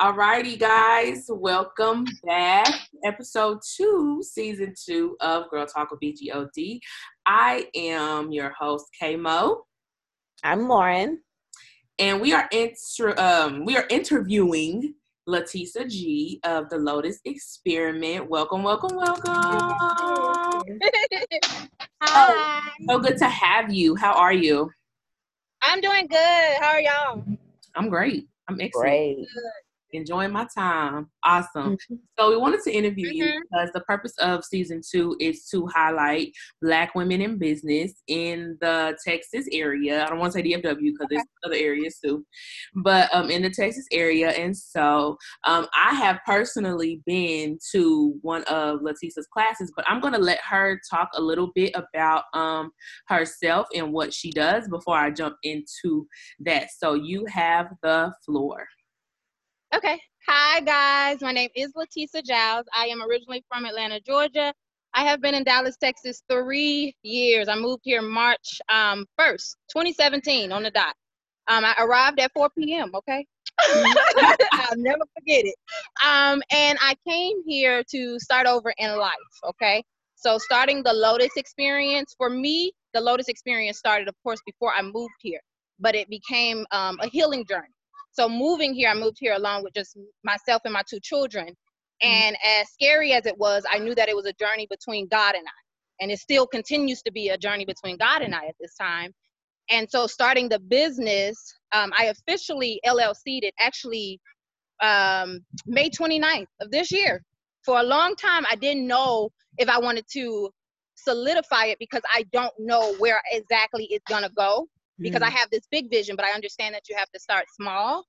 Alrighty, guys, welcome back. Episode two, season two of Girl Talk with BGOD. I am your host, K Mo. I'm Lauren. And we are inter- um, we are interviewing Latisa G of the Lotus Experience. Welcome, welcome, welcome. Hi. Oh, so good to have you. How are you? I'm doing good. How are y'all? I'm great. I'm excellent. Great. Enjoying my time. Awesome. Mm-hmm. So we wanted to interview you Mhm. because the purpose of season two is to highlight Black women in business in the Texas area. I don't want to say DFW because there's other areas too, but um, in the Texas area. And so um, I have personally been to one of Latisa's classes, but I'm going to let her talk a little bit about um, herself and what she does before I jump into that. So you have the floor. Okay. Hi, guys. My name is Latisa Giles. I am originally from Atlanta, Georgia. I have been in Dallas, Texas three years. I moved here March um, 1st, 2017, on the dot. Um, I arrived at 4 p.m., okay? I'll never forget it. Um, and I came here to start over in life, okay? So, starting the Lotus experience, for me, the Lotus experience started, of course, before I moved here, but it became um, a healing journey. So moving here, I moved here along with just myself and my two children. And as scary as it was, I knew that it was a journey between God and I. And it still continues to be a journey between God and I at this time. And so starting the business, um, I officially LLC'd it actually um, May 29th of this year. For a long time, I didn't know if I wanted to solidify it because I don't know where exactly it's gonna go because I have this big vision, but I understand that you have to start small.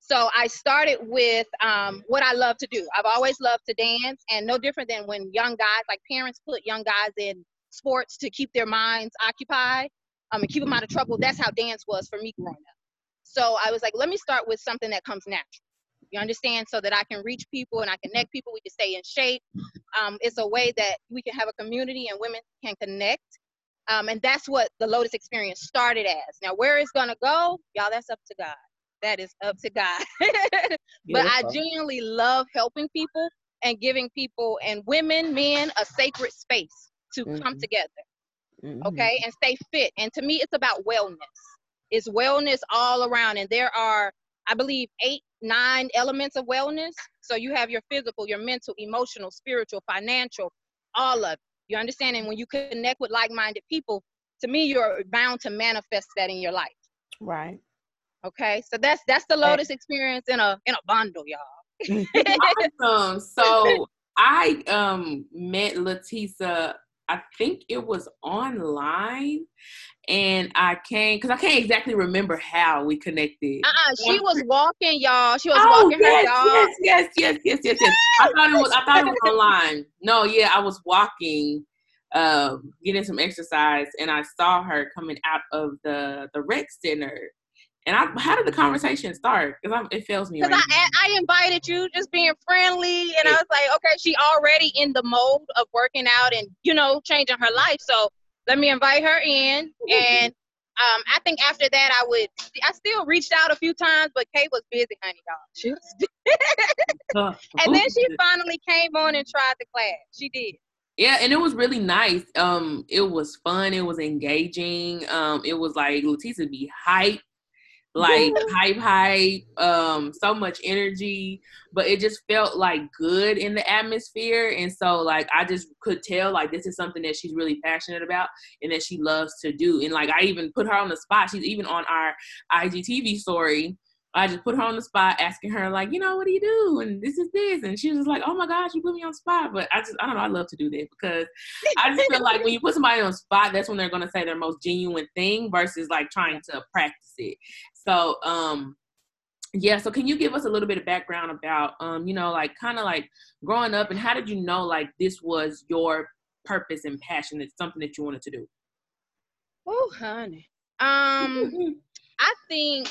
So I started with um, what I love to do. I've always loved to dance, and no different than when young guys, like parents, put young guys in sports to keep their minds occupied um, and keep them out of trouble. That's how dance was for me growing up. So I was like, let me start with something that comes natural. You understand? So that I can reach people and I connect people. We can stay in shape. Um, it's a way that we can have a community and women can connect. Um, and that's what the Lotus experience started as. Now, where it's gonna go, y'all, that's up to God. That is up to God. but I genuinely love helping people and giving people and women, men, a sacred space to come Mhm. together, Mhm. okay, and stay fit. And to me, it's about wellness. It's wellness all around, and there are, I believe, eight, nine elements of wellness. So you have your physical, your mental, emotional, spiritual, financial, all of it. You understand? And when you connect with like-minded people, to me, you're bound to manifest that in your life. Right. Okay, so that's that's the Lotus experience in a in a bundle, y'all. awesome. So I um met Latisa. I think it was online, and I came because I can't exactly remember how we connected. Uh-uh, she was walking, y'all. She was Oh walking her yes, dog. yes, yes, yes, yes, yes, yes. I thought it was. I thought it was online. No, yeah, I was walking, um, getting some exercise, and I saw her coming out of the the rec center. And I, how did the conversation start? Because it fails me Because right I, I invited you, just being friendly, and I was like, okay, she already in the mode of working out and you know changing her life. So let me invite her in. And um, I think after that, I would. I still reached out a few times, but Kay was busy, honey, y'all. She was, and then she finally came on and tried the class. She did. Yeah, and it was really nice. Um, it was fun. It was engaging. Um, it was like Leticia be hype, like hype, hype. Um, so much energy, but it just felt like good in the atmosphere. And so, like, I just could tell like this is something that she's really passionate about and that she loves to do. And like, I even put her on the spot. She's even on our IGTV story. I just put her on the spot, asking her like, you know, what do you do? And this is this, and she was just like, oh my gosh, you put me on the spot. But I just, I don't know, I love to do that because I just feel like when you put somebody on the spot, that's when they're gonna say their most genuine thing versus like trying to practice it. So, um, yeah. So, can you give us a little bit of background about, um, you know, like kind of like growing up, and how did you know like this was your purpose and passion? It's something that you wanted to do. Oh, honey. Um, I think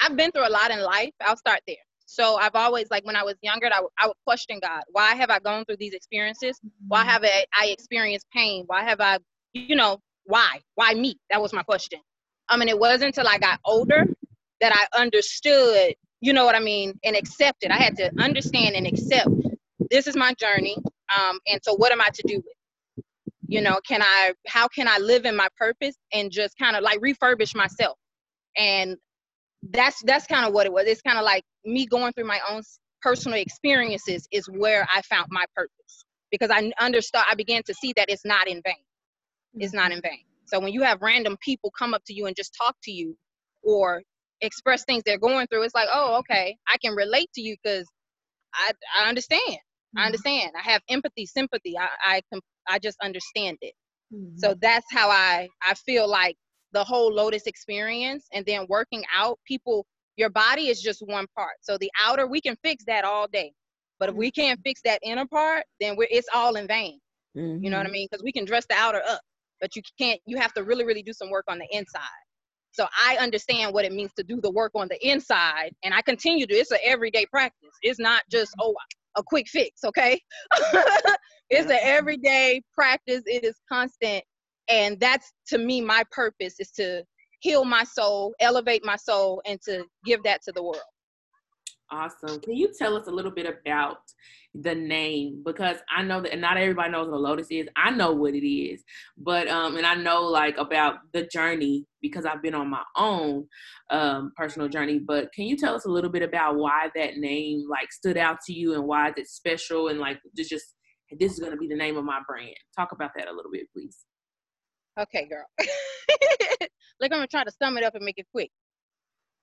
I've been through a lot in life. I'll start there. So I've always like when I was younger, I would- would question God. Why have I gone through these experiences? Why have I, I experienced pain? Why have I, you know, why? Why me? That was my question. Um, mean, it wasn't until I got older that I understood you know what I mean, and accepted. I had to understand and accept this is my journey. Um, and so what am I to do with? it? You know, can I how can I live in my purpose and just kind of like refurbish myself? And that's that's kind of what it was. It's kind of like me going through my own personal experiences is where I found my purpose because I understood I began to see that it's not in vain. It's not in vain. So when you have random people come up to you and just talk to you or express things they're going through, it's like, oh, okay, I can relate to you because I I understand. Mm-hmm. I understand. I have empathy, sympathy. I I can I just understand it. Mm-hmm. So that's how I I feel like the whole Lotus experience and then working out people your body is just one part. So the outer we can fix that all day. But if we can't fix that inner part, then we're it's all in vain. Mm-hmm. You know what I mm-hmm. mean? Because we can dress the outer up, but you can't. You have to really, really do some work on the inside. So I understand what it means to do the work on the inside, and I continue to. It's an everyday practice. It's not just mm-hmm. oh a quick fix, okay? it's an everyday practice. It is constant, and that's to me my purpose is to heal my soul, elevate my soul, and to give that to the world. Awesome. Can you tell us a little bit about the name? Because I know that not everybody knows what a lotus is. I know what it is, but um, and I know like about the journey because I've been on my own um personal journey. But can you tell us a little bit about why that name like stood out to you and why is it special and like just just this is gonna be the name of my brand? Talk about that a little bit, please. Okay, girl. like I'm gonna try to sum it up and make it quick.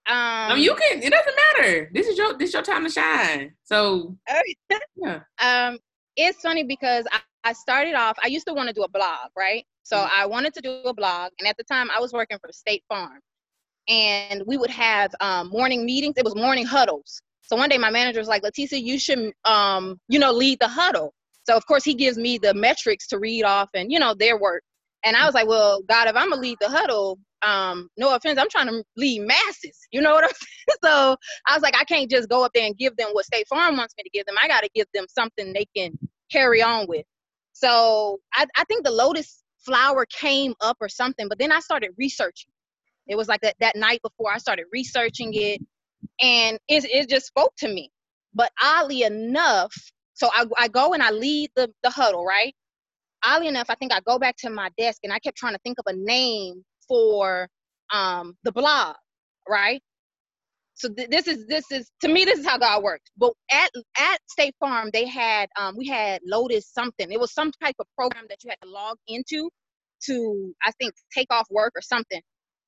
Um, mean, you can. It doesn't matter. This is your this your time to shine. So yeah. Um, it's funny because I, I started off. I used to want to do a blog, right? So mm-hmm. I wanted to do a blog, and at the time I was working for State Farm, and we would have um, morning meetings. It was morning huddles. So one day my manager was like, "Leticia, you should, um, you know, lead the huddle." So of course he gives me the metrics to read off and you know their work. And I was like, well, God, if I'm gonna lead the huddle, um, no offense, I'm trying to lead masses. You know what I'm saying? So I was like, I can't just go up there and give them what State Farm wants me to give them. I got to give them something they can carry on with. So I, I think the lotus flower came up or something, but then I started researching. It was like that, that night before I started researching it, and it, it just spoke to me. But oddly enough, so I, I go and I lead the, the huddle, right? Oddly enough, I think I go back to my desk and I kept trying to think of a name for um, the blog, right? So th- this is this is to me this is how God works. But at at State Farm they had um, we had Lotus something. It was some type of program that you had to log into to I think take off work or something.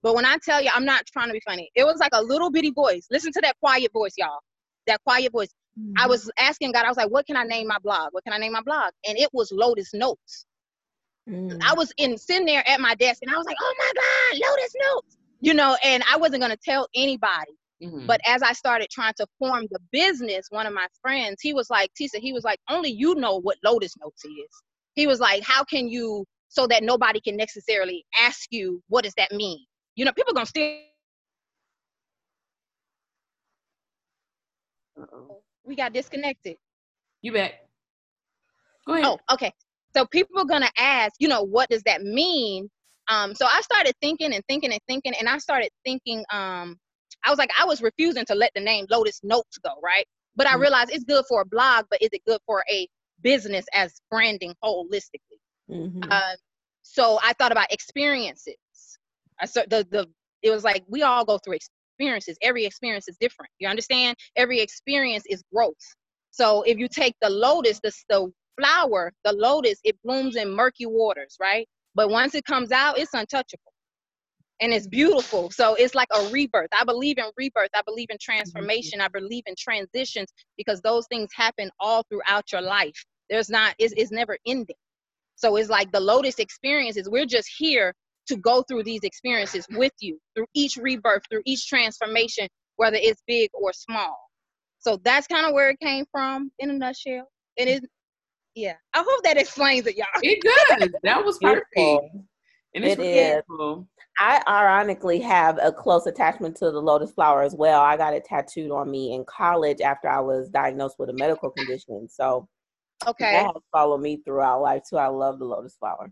But when I tell you I'm not trying to be funny, it was like a little bitty voice. Listen to that quiet voice, y'all. That quiet voice. Mm-hmm. I was asking God, I was like, what can I name my blog? What can I name my blog? And it was Lotus Notes. Mm. I was in sitting there at my desk and I was like, oh my God, Lotus Notes. You know, and I wasn't gonna tell anybody. Mm-hmm. But as I started trying to form the business, one of my friends, he was like, Tisa, he was like, only you know what Lotus Notes is. He was like, how can you, so that nobody can necessarily ask you, what does that mean? You know, people gonna still. Uh-oh. We got disconnected. You bet. Go ahead. Oh, okay. So people are gonna ask, you know, what does that mean? Um, so I started thinking and thinking and thinking, and I started thinking, um, I was like, I was refusing to let the name Lotus Notes go, right? But I mm-hmm. realized it's good for a blog, but is it good for a business as branding holistically? Mm-hmm. Uh, so I thought about experiences. I saw the the it was like we all go through experiences. Every experience is different. You understand? Every experience is growth. So if you take the lotus, the, the flower, the lotus, it blooms in murky waters, right? But once it comes out, it's untouchable. And it's beautiful. So it's like a rebirth. I believe in rebirth. I believe in transformation. I believe in transitions because those things happen all throughout your life. There's not, it's, it's never ending. So it's like the lotus experiences. We're just here to go through these experiences with you through each rebirth, through each transformation, whether it's big or small. So that's kind of where it came from in a nutshell. It is yeah. I hope that explains it, y'all. It does. That was perfect. And it's it is. I ironically have a close attachment to the lotus flower as well. I got it tattooed on me in college after I was diagnosed with a medical condition. So okay, that has followed me throughout life too. I love the lotus flower.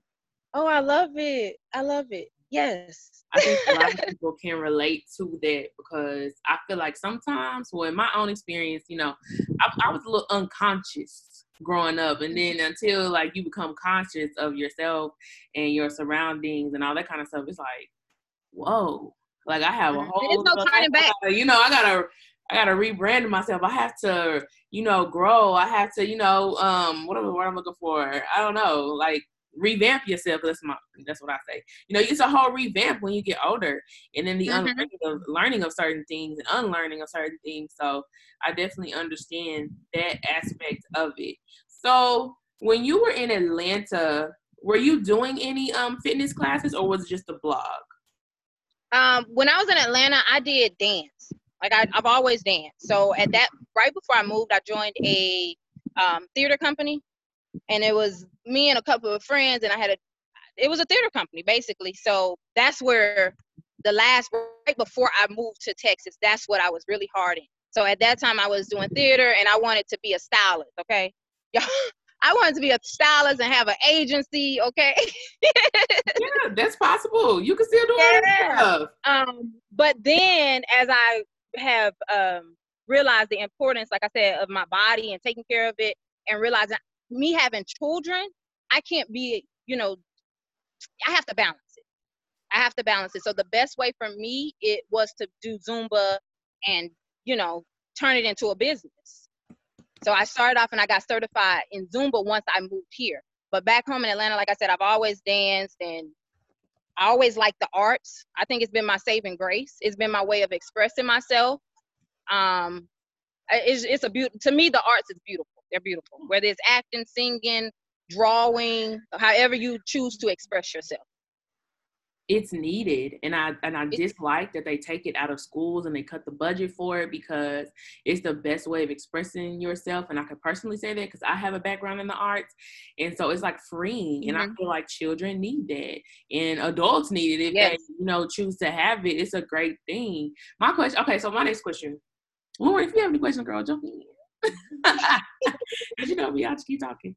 Oh, I love it. I love it. Yes. I think a lot of people can relate to that because I feel like sometimes, well, in my own experience, you know, I, I was a little unconscious growing up, and then until like you become conscious of yourself and your surroundings and all that kind of stuff, it's like, whoa, like I have a mm-hmm. whole. No turning back. You know, I gotta I gotta rebrand myself. I have to, you know, grow. I have to, you know, um, what am what I'm looking for? I don't know, like revamp yourself. That's my that's what I say. You know, it's a whole revamp when you get older, and then the mm-hmm. unlearning of learning of certain things and unlearning of certain things. So I definitely understand that aspect of it. So when you were in Atlanta, were you doing any um fitness classes or was it just a blog? Um, when I was in Atlanta, I did dance. Like I, have always danced. So at that, right before I moved, I joined a um, theater company, and it was me and a couple of friends, and I had a. It was a theater company basically. So that's where the last right before I moved to Texas, that's what I was really hard in. So at that time, I was doing theater, and I wanted to be a stylist. Okay, I wanted to be a stylist and have an agency. Okay. yeah, that's possible. You can still do yeah. all stuff. Um, but then as I have um, realized the importance, like I said, of my body and taking care of it, and realizing me having children, I can't be, you know, I have to balance it. I have to balance it. So the best way for me it was to do Zumba and, you know, turn it into a business. So I started off and I got certified in Zumba once I moved here. But back home in Atlanta, like I said, I've always danced and I always liked the arts. I think it's been my saving grace. It's been my way of expressing myself. Um, it's, it's a beautiful, to me, the arts is beautiful. They're beautiful. Whether it's acting, singing, drawing, however you choose to express yourself it's needed and i and i dislike that they take it out of schools and they cut the budget for it because it's the best way of expressing yourself and i can personally say that because i have a background in the arts and so it's like freeing mm-hmm. and i mm-hmm. feel like children need that and adults need it if yes. they you know choose to have it it's a great thing my question okay so my next question lauren if you have any questions girl jump in you know me, I just keep talking.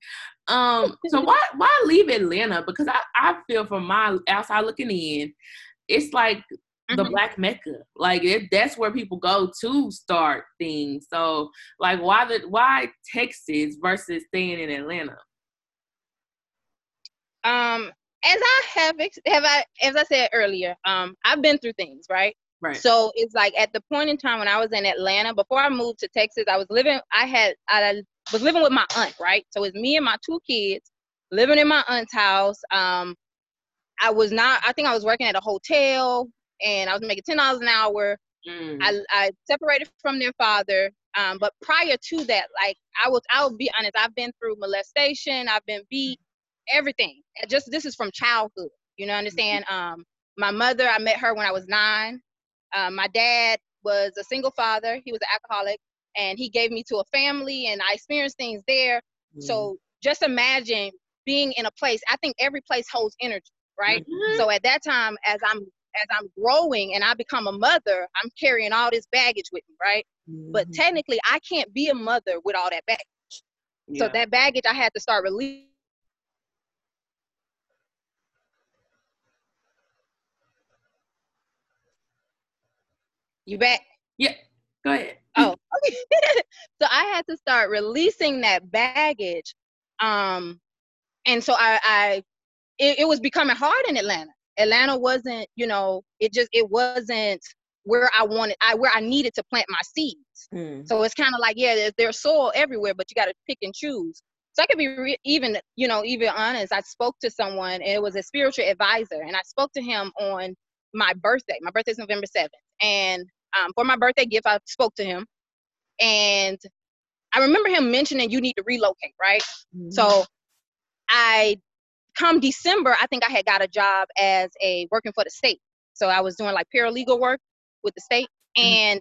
Um, so why why leave Atlanta? Because I, I feel from my outside looking in, it's like mm-hmm. the black mecca. Like it, that's where people go to start things. So like why the why Texas versus staying in Atlanta? Um, as I have have I as I said earlier, um, I've been through things, right? Right. So it's like at the point in time when I was in Atlanta, before I moved to Texas, I was living. I had I was living with my aunt, right? So it's me and my two kids living in my aunt's house. Um, I was not. I think I was working at a hotel, and I was making ten dollars an hour. Mm. I, I separated from their father. Um, but prior to that, like I was, I will be honest. I've been through molestation. I've been beat, everything. Just this is from childhood. You know, understand? Mm-hmm. Um, my mother, I met her when I was nine. Um, my dad was a single father. He was an alcoholic, and he gave me to a family, and I experienced things there. Mm. So just imagine being in a place. I think every place holds energy, right? Mm-hmm. So at that time, as I'm as I'm growing and I become a mother, I'm carrying all this baggage with me, right? Mm-hmm. But technically, I can't be a mother with all that baggage. Yeah. So that baggage I had to start releasing You back? Yeah. Go ahead. Oh, okay. so I had to start releasing that baggage. Um, and so I, I it, it was becoming hard in Atlanta. Atlanta wasn't, you know, it just it wasn't where I wanted, I where I needed to plant my seeds. Mm. So it's kind of like, yeah, there's, there's soil everywhere, but you got to pick and choose. So I could be re- even, you know, even honest. I spoke to someone, and it was a spiritual advisor, and I spoke to him on my birthday. My birthday is November seventh, and um, for my birthday gift, I spoke to him, and I remember him mentioning you need to relocate, right? Mm-hmm. So I come December, I think I had got a job as a working for the state. So I was doing like paralegal work with the state, mm-hmm. and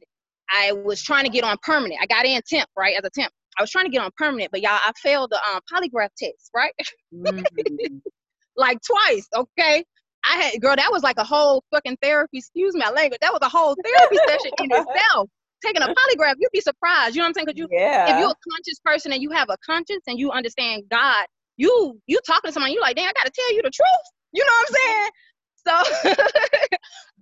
I was trying to get on permanent. I got in temp, right, as a temp. I was trying to get on permanent, but y'all, I failed the um, polygraph test, right? Mm-hmm. like twice, okay? I had girl, that was like a whole fucking therapy. Excuse my language. That was a whole therapy session in itself. Taking a polygraph, you'd be surprised. You know what I'm saying? Because you, yeah. if you're a conscious person and you have a conscience and you understand God, you you talking to someone, you like, damn, I gotta tell you the truth. You know what I'm saying? So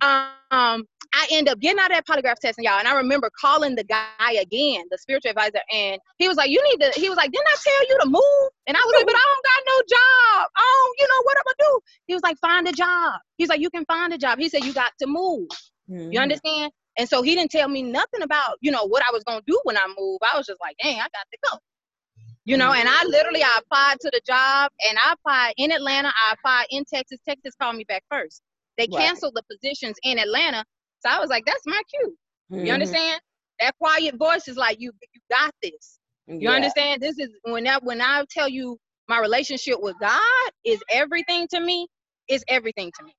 um I end up getting out of that polygraph test and y'all, and I remember calling the guy again, the spiritual advisor, and he was like, You need to, he was like, Didn't I tell you to move? And I was like, But I don't got no job. Oh, you know what I'm gonna do? He was like, Find a job. He's like, You can find a job. He said, You got to move. Mm-hmm. You understand? And so he didn't tell me nothing about, you know, what I was gonna do when I move. I was just like, dang, I got to go. You know, and I literally I applied to the job and I applied in Atlanta, I applied in Texas. Texas called me back first. They canceled right. the positions in Atlanta. So I was like, that's my cue. Mm-hmm. You understand? That quiet voice is like, you you got this. You yeah. understand? This is when that when I tell you my relationship with God is everything to me, is everything to me.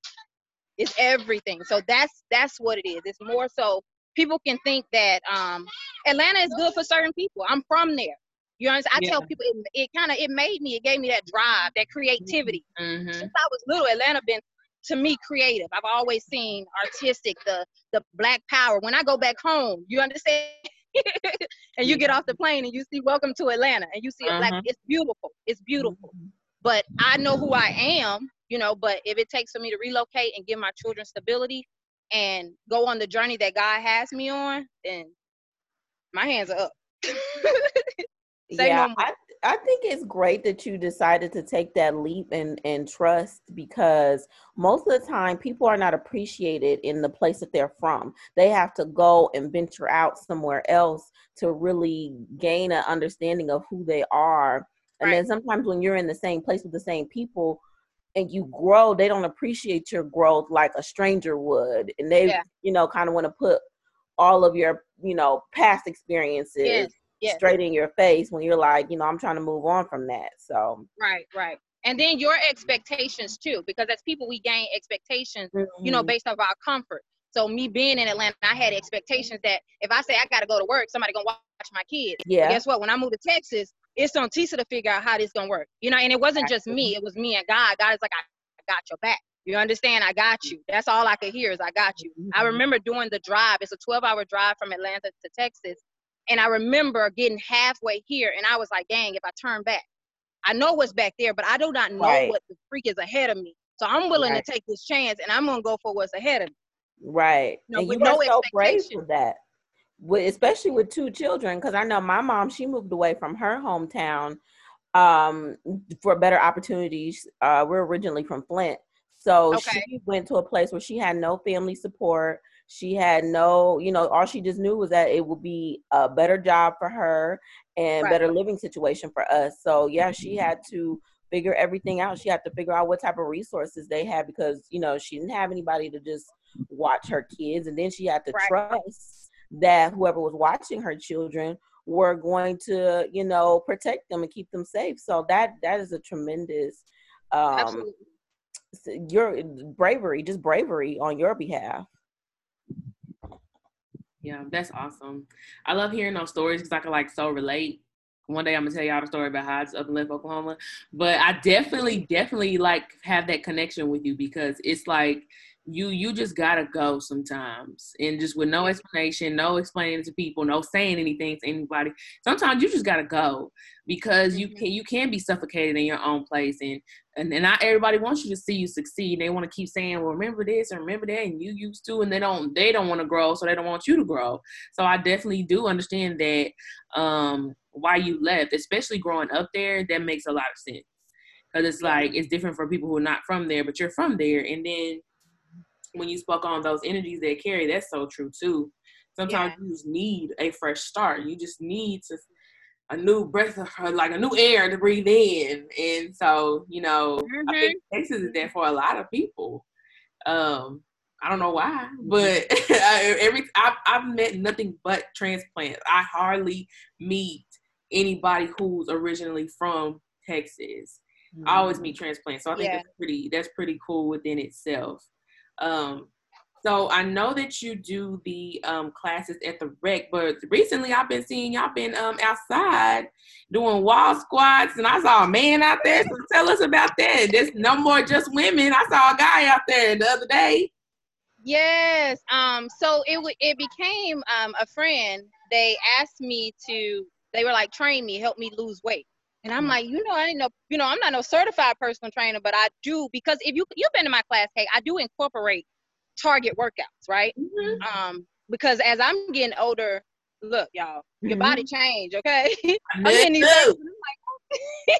It's everything. So that's that's what it is. It's more so people can think that um, Atlanta is good for certain people. I'm from there. You understand? I yeah. tell people it, it kind of it made me, it gave me that drive, that creativity. Mm-hmm. Since I was little, Atlanta been to me creative. I've always seen artistic, the the black power. When I go back home, you understand? and you get off the plane and you see welcome to Atlanta and you see a black, uh-huh. it's beautiful. It's beautiful. Mm-hmm. But I know who I am you know, but if it takes for me to relocate and give my children stability and go on the journey that God has me on, then my hands are up. yeah, no I, I think it's great that you decided to take that leap and, and trust because most of the time people are not appreciated in the place that they're from. They have to go and venture out somewhere else to really gain an understanding of who they are. And right. then sometimes when you're in the same place with the same people, and you grow, they don't appreciate your growth like a stranger would. And they, yeah. you know, kind of want to put all of your, you know, past experiences yes. Yes. straight in your face when you're like, you know, I'm trying to move on from that. So Right, right. And then your expectations too, because as people we gain expectations, mm-hmm. you know, mm-hmm. based off our comfort. So me being in Atlanta, I had expectations that if I say I gotta go to work, somebody gonna watch my kids. Yeah. But guess what? When I moved to Texas, it's on Tisa to figure out how this gonna work. You know, and it wasn't just me, it was me and God. God is like, I got your back. You understand? I got you. That's all I could hear is I got you. I mm-hmm. remember doing the drive. It's a 12 hour drive from Atlanta to Texas. And I remember getting halfway here and I was like, dang, if I turn back, I know what's back there, but I do not know right. what the freak is ahead of me. So I'm willing right. to take this chance and I'm gonna go for what's ahead of me. Right. You know, and you no so brave for that with, especially with two children because i know my mom she moved away from her hometown um, for better opportunities uh, we're originally from flint so okay. she went to a place where she had no family support she had no you know all she just knew was that it would be a better job for her and right. better living situation for us so yeah she mm-hmm. had to figure everything out she had to figure out what type of resources they had because you know she didn't have anybody to just watch her kids and then she had to right. trust that whoever was watching her children were going to you know protect them and keep them safe so that that is a tremendous um your bravery just bravery on your behalf yeah that's awesome i love hearing those stories because i can like so relate one day I'm gonna tell y'all the story about how it's up in Left Oklahoma. But I definitely, definitely like have that connection with you because it's like you you just gotta go sometimes and just with no explanation no explaining to people no saying anything to anybody sometimes you just gotta go because you mm-hmm. can you can be suffocated in your own place and and, and not everybody wants you to see you succeed. They want to keep saying well remember this and remember that and you used to and they don't they don't want to grow so they don't want you to grow. So i definitely do understand that um why you left especially growing up there that makes a lot of sense. Because it's like it's different for people who are not from there but you're from there and then when you spoke on those energies they carry, that's so true too. Sometimes yeah. you just need a fresh start. You just need to a new breath of like a new air to breathe in. And so, you know, mm-hmm. I think Texas is there for a lot of people. Um, I don't know why, but every I've, I've met nothing but transplants. I hardly meet anybody who's originally from Texas. Mm-hmm. I always meet transplants, so I think yeah. that's pretty that's pretty cool within itself. Um, so I know that you do the um, classes at the rec, but recently I've been seeing y'all been um, outside doing wall squats, and I saw a man out there. So tell us about that. There's no more just women. I saw a guy out there the other day. Yes. Um. So it w- it became um a friend. They asked me to. They were like, train me, help me lose weight. And I'm mm-hmm. like, you know, I ain't no, you know, I'm not no certified personal trainer, but I do because if you you've been in my class, hey, I do incorporate target workouts, right? Mm-hmm. Um, because as I'm getting older, look, y'all, your mm-hmm. body change, okay? I'm getting these I'm like,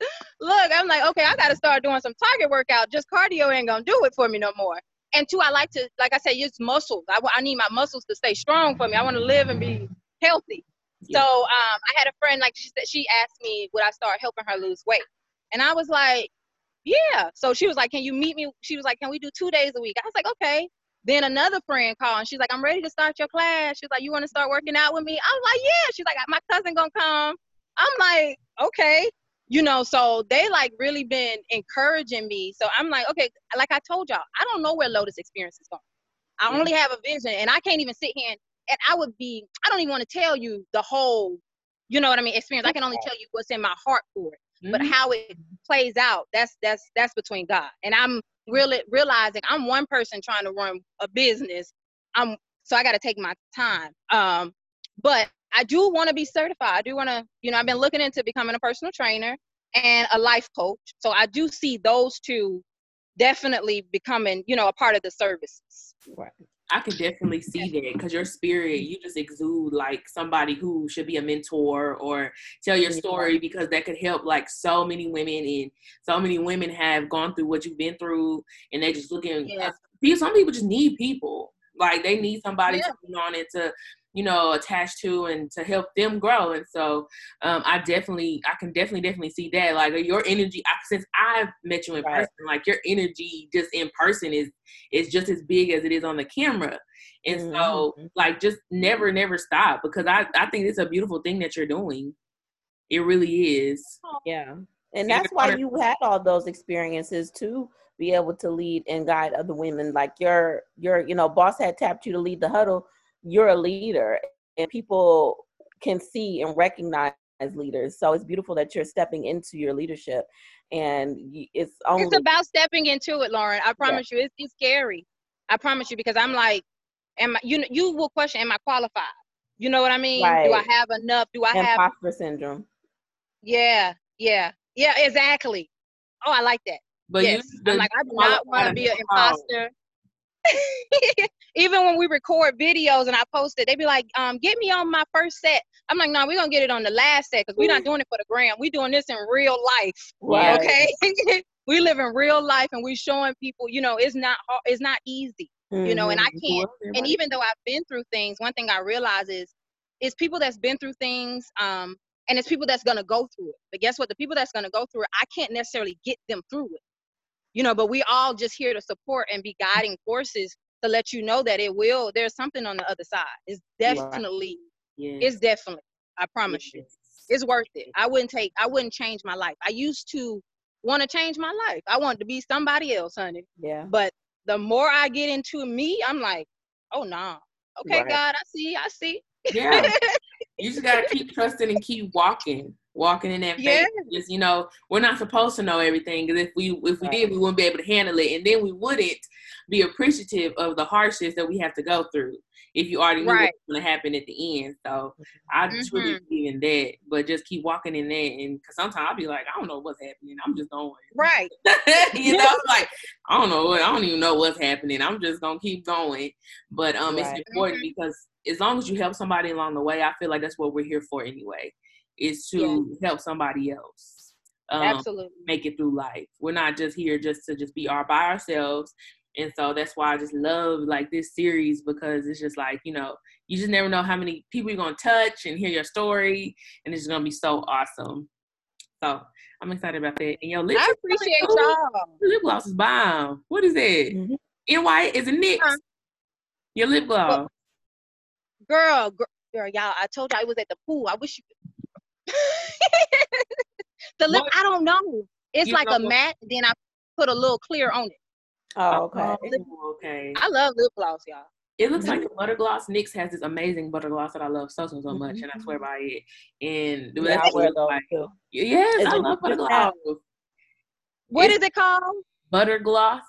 look, I'm like, okay, I gotta start doing some target workout. Just cardio ain't gonna do it for me no more. And two, I like to, like I said, use muscles. I, I need my muscles to stay strong for me. I want to live and be healthy. So um, I had a friend like she said she asked me would I start helping her lose weight, and I was like, yeah. So she was like, can you meet me? She was like, can we do two days a week? I was like, okay. Then another friend called and she's like, I'm ready to start your class. She's like, you want to start working out with me? I was like, yeah. She's like, my cousin gonna come. I'm like, okay. You know, so they like really been encouraging me. So I'm like, okay, like I told y'all, I don't know where Lotus Experience is going. I only have a vision and I can't even sit here and, and I would be, I don't even want to tell you the whole, you know what I mean, experience. I can only tell you what's in my heart for it. Mm-hmm. But how it plays out, that's that's that's between God. And I'm really realizing I'm one person trying to run a business. I'm so I got to take my time. Um, but I do want to be certified. I do want to, you know, I've been looking into becoming a personal trainer and a life coach. So I do see those two definitely becoming, you know, a part of the services. Right. I can definitely see that because your spirit, you just exude like somebody who should be a mentor or tell your story because that could help like so many women and so many women have gone through what you've been through and they just looking. Yeah. Uh, some people just need people like they need somebody yeah. to be on it to you know attached to and to help them grow. And so um, i definitely i can definitely definitely see that. Like your energy since i've met you in right. person like your energy just in person is is just as big as it is on the camera. And mm-hmm. so like just never never stop because i i think it's a beautiful thing that you're doing. It really is. Yeah. And that's why you had all those experiences to be able to lead and guide other women. Like your your you know boss had tapped you to lead the huddle you're a leader and people can see and recognize leaders. So it's beautiful that you're stepping into your leadership, and it's only it's about stepping into it, Lauren. I promise yeah. you, it's, it's scary. I promise you because I'm like, am I? You you will question, am I qualified? You know what I mean? Right. Do I have enough? Do I Imposter have imposter syndrome? Yeah, yeah, yeah, exactly. Oh, I like that. But yes. you, I'm like, I do not want to be an imposter. Even when we record videos and I post it, they be like, um, get me on my first set. I'm like, no, we're gonna get it on the last set because we're not doing it for the gram. We're doing this in real life. Right. Okay. we live in real life and we're showing people, you know, it's not hard, it's not easy. Mm-hmm. You know, and I mm-hmm. can't and even though I've been through things, one thing I realize is it's people that's been through things, um, and it's people that's gonna go through it. But guess what? The people that's gonna go through it, I can't necessarily get them through it you know but we all just here to support and be mm. guiding forces to let you know that it will there's something on the other side. It's definitely it's definitely i promise yes. you it's worth it. I wouldn't take i wouldn't change my life. I used to want to change my life. I want to be somebody else honey. Yeah. But the more i get into me i'm like oh no nah. okay right. god i see i see. Yeah. You just gotta keep trusting and keep walking walking in that faith. Yeah. Just, you know, we're not supposed to know everything because if we if we right. did, we wouldn't be able to handle it, and then we wouldn't be appreciative of the hardships that we have to go through if you already knew right. what's going to happen at the end. So I mm-hmm. truly believe in that, but just keep walking in that, and because sometimes I'll be like, I don't know what's happening. I'm just going. Right. you know, like I don't know. I don't even know what's happening. I'm just gonna keep going. But um, right. it's important mm-hmm. because as long as you help somebody along the way, I feel like that's what we're here for anyway is to yeah. help somebody else um, absolutely. make it through life. We're not just here just to just be our by ourselves. And so that's why i just love like this series because it's just like you know you just never know how many people you're going to touch and hear your story and it's going to be so awesome. So i'm excited about that. And yo lip i appreciate y'all. Lip gloss is bomb. What is that? Mm-hmm. ny is it NYX huh? your lip gloss. girl, girl girl y'all i told you i was at the pool. I wish you could the lip, what? I don't know. It's you like a matte, then I put a little clear on it. Oh, okay. Oh, okay. I love lip gloss, y'all. It looks like a butter gloss. NYX has this amazing butter gloss that I love so so so much, mm-hmm. and I swear mm-hmm. by it. And yeah, I wear those like, too. Yes, it's I love butter gloss. What it's is it called? Butter gloss.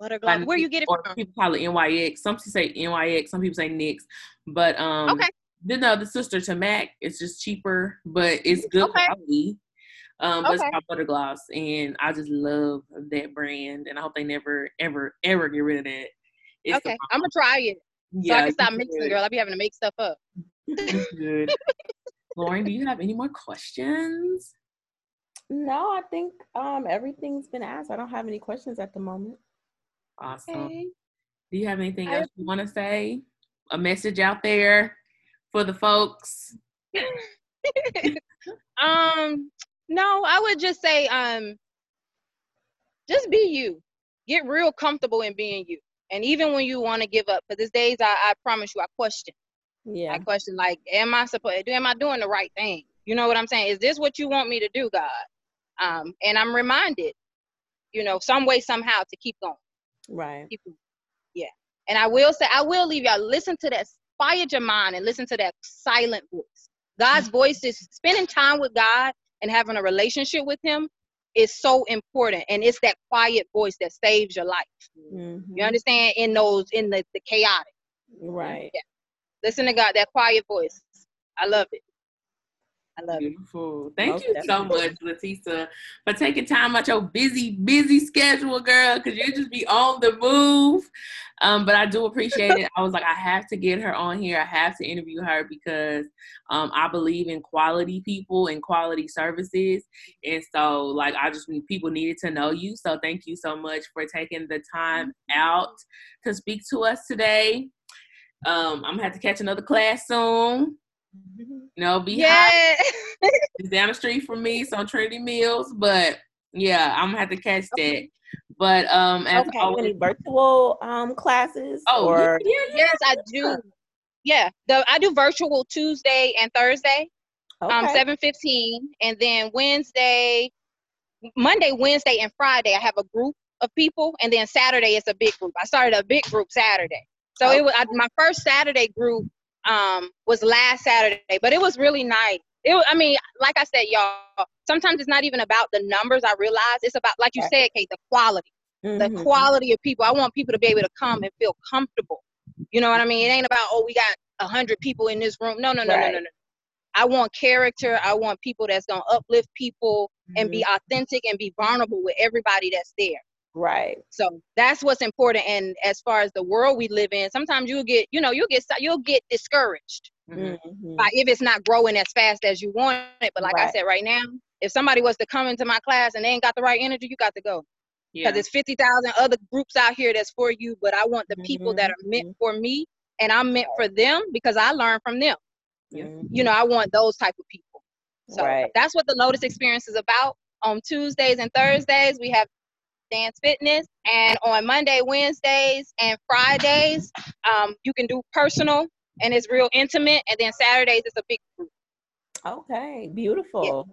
Butter gloss. Where you get it from? People call it NYX. Some people say NYX. Some people say NYX. But um, okay the no, the sister to Mac. It's just cheaper, but it's good okay. quality. Um, but okay. it's called Butter Gloss, and I just love that brand, and I hope they never, ever, ever get rid of that. It's okay, I'm gonna try it. Yeah, so I can stop mixing, good. girl. I be having to make stuff up. good. Lauren, do you have any more questions? No, I think um everything's been asked. I don't have any questions at the moment. Awesome. Okay. Do you have anything else you want to say? A message out there for the folks? um, no, I would just say um just be you. Get real comfortable in being you. And even when you want to give up, because there's days I, I promise you I question. Yeah. I question like, am I supposed am I doing the right thing? You know what I'm saying? Is this what you want me to do, God? Um, and I'm reminded, you know, some way, somehow to keep going. Right. Keep going. Yeah. And I will say, I will leave y'all, listen to that, quiet your mind and listen to that silent voice. God's mm-hmm. voice is spending time with God and having a relationship with Him is so important. And it's that quiet voice that saves your life. Mm-hmm. You understand? In those, in the, the chaotic. Right. Yeah. Listen to God, that quiet voice. I love it. I love Beautiful. it. Thank Most you definitely. so much, Latisa, for taking time out your busy, busy schedule, girl, because you just be on the move. Um, but I do appreciate it. I was like, I have to get her on here. I have to interview her because um, I believe in quality people and quality services. And so, like, I just people needed to know you. So, thank you so much for taking the time out to speak to us today. Um, I'm gonna have to catch another class soon. You know, be yeah. it's down the street from me, so Trinity Mills. But yeah, I'm gonna have to catch that. But um, as okay, always, any virtual um classes? Oh, or yeah, yeah, yes, I do. Yeah, the I do virtual Tuesday and Thursday, um, okay. um, seven fifteen, and then Wednesday, Monday, Wednesday, and Friday I have a group of people, and then Saturday it's a big group. I started a big group Saturday, so okay. it was I, my first Saturday group um, was last Saturday, but it was really nice. It, I mean, like I said, y'all, sometimes it's not even about the numbers. I realize it's about, like you said, Kate, the quality, mm-hmm. the quality of people. I want people to be able to come and feel comfortable. You know what I mean? It ain't about, oh, we got a hundred people in this room. No, no, no, right. no, no, no. I want character. I want people that's gonna uplift people mm-hmm. and be mm-hmm. authentic and be vulnerable with everybody that's there. Right. So that's what's important. And as far as the world we live in, sometimes you'll get, you know, you'll get you'll get discouraged mm-hmm. by if it's not growing as fast as you want it. But like right. I said, right now, if somebody was to come into my class and they ain't got the right energy, you got to go. Because yeah. there's fifty thousand other groups out here that's for you, but I want the mm-hmm. people that are meant mm-hmm. for me, and I'm meant for them because I learn from them. Mm-hmm. You know, I want those type of people. So right. that's what the Lotus Experience is about. On Tuesdays and Thursdays, we have Dance Fitness. And on Monday, Wednesdays, and Fridays, um, you can do personal and it's real intimate. And then Saturdays, it's a big group. Okay, beautiful.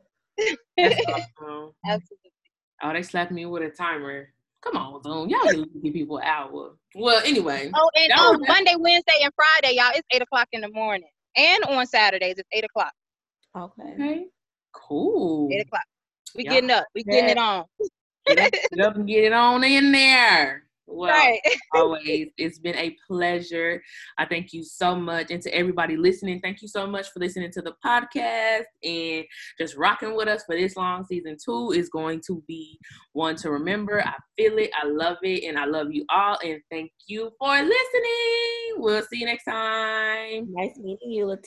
Yeah. awesome. Absolutely. Oh, they slapped me with a timer. Come on, Zoom. Y'all can give people an hour. Well, anyway. Oh, and on oh, Monday, Wednesday, and Friday, y'all, it's 8 o'clock in the morning. And on Saturdays, it's 8 o'clock. Okay. Okay. Cool. 8 o'clock. We getting up. We getting it on. Get up and get it on in there. Well, right. always, it's been a pleasure. I thank you so much. And to everybody listening, thank you so much for listening to the podcast and just rocking with us for this long. Season two is going to be one to remember. I feel it. I love it. And I love you all. And thank you for listening. We'll see you next time. Nice meeting you, Latif.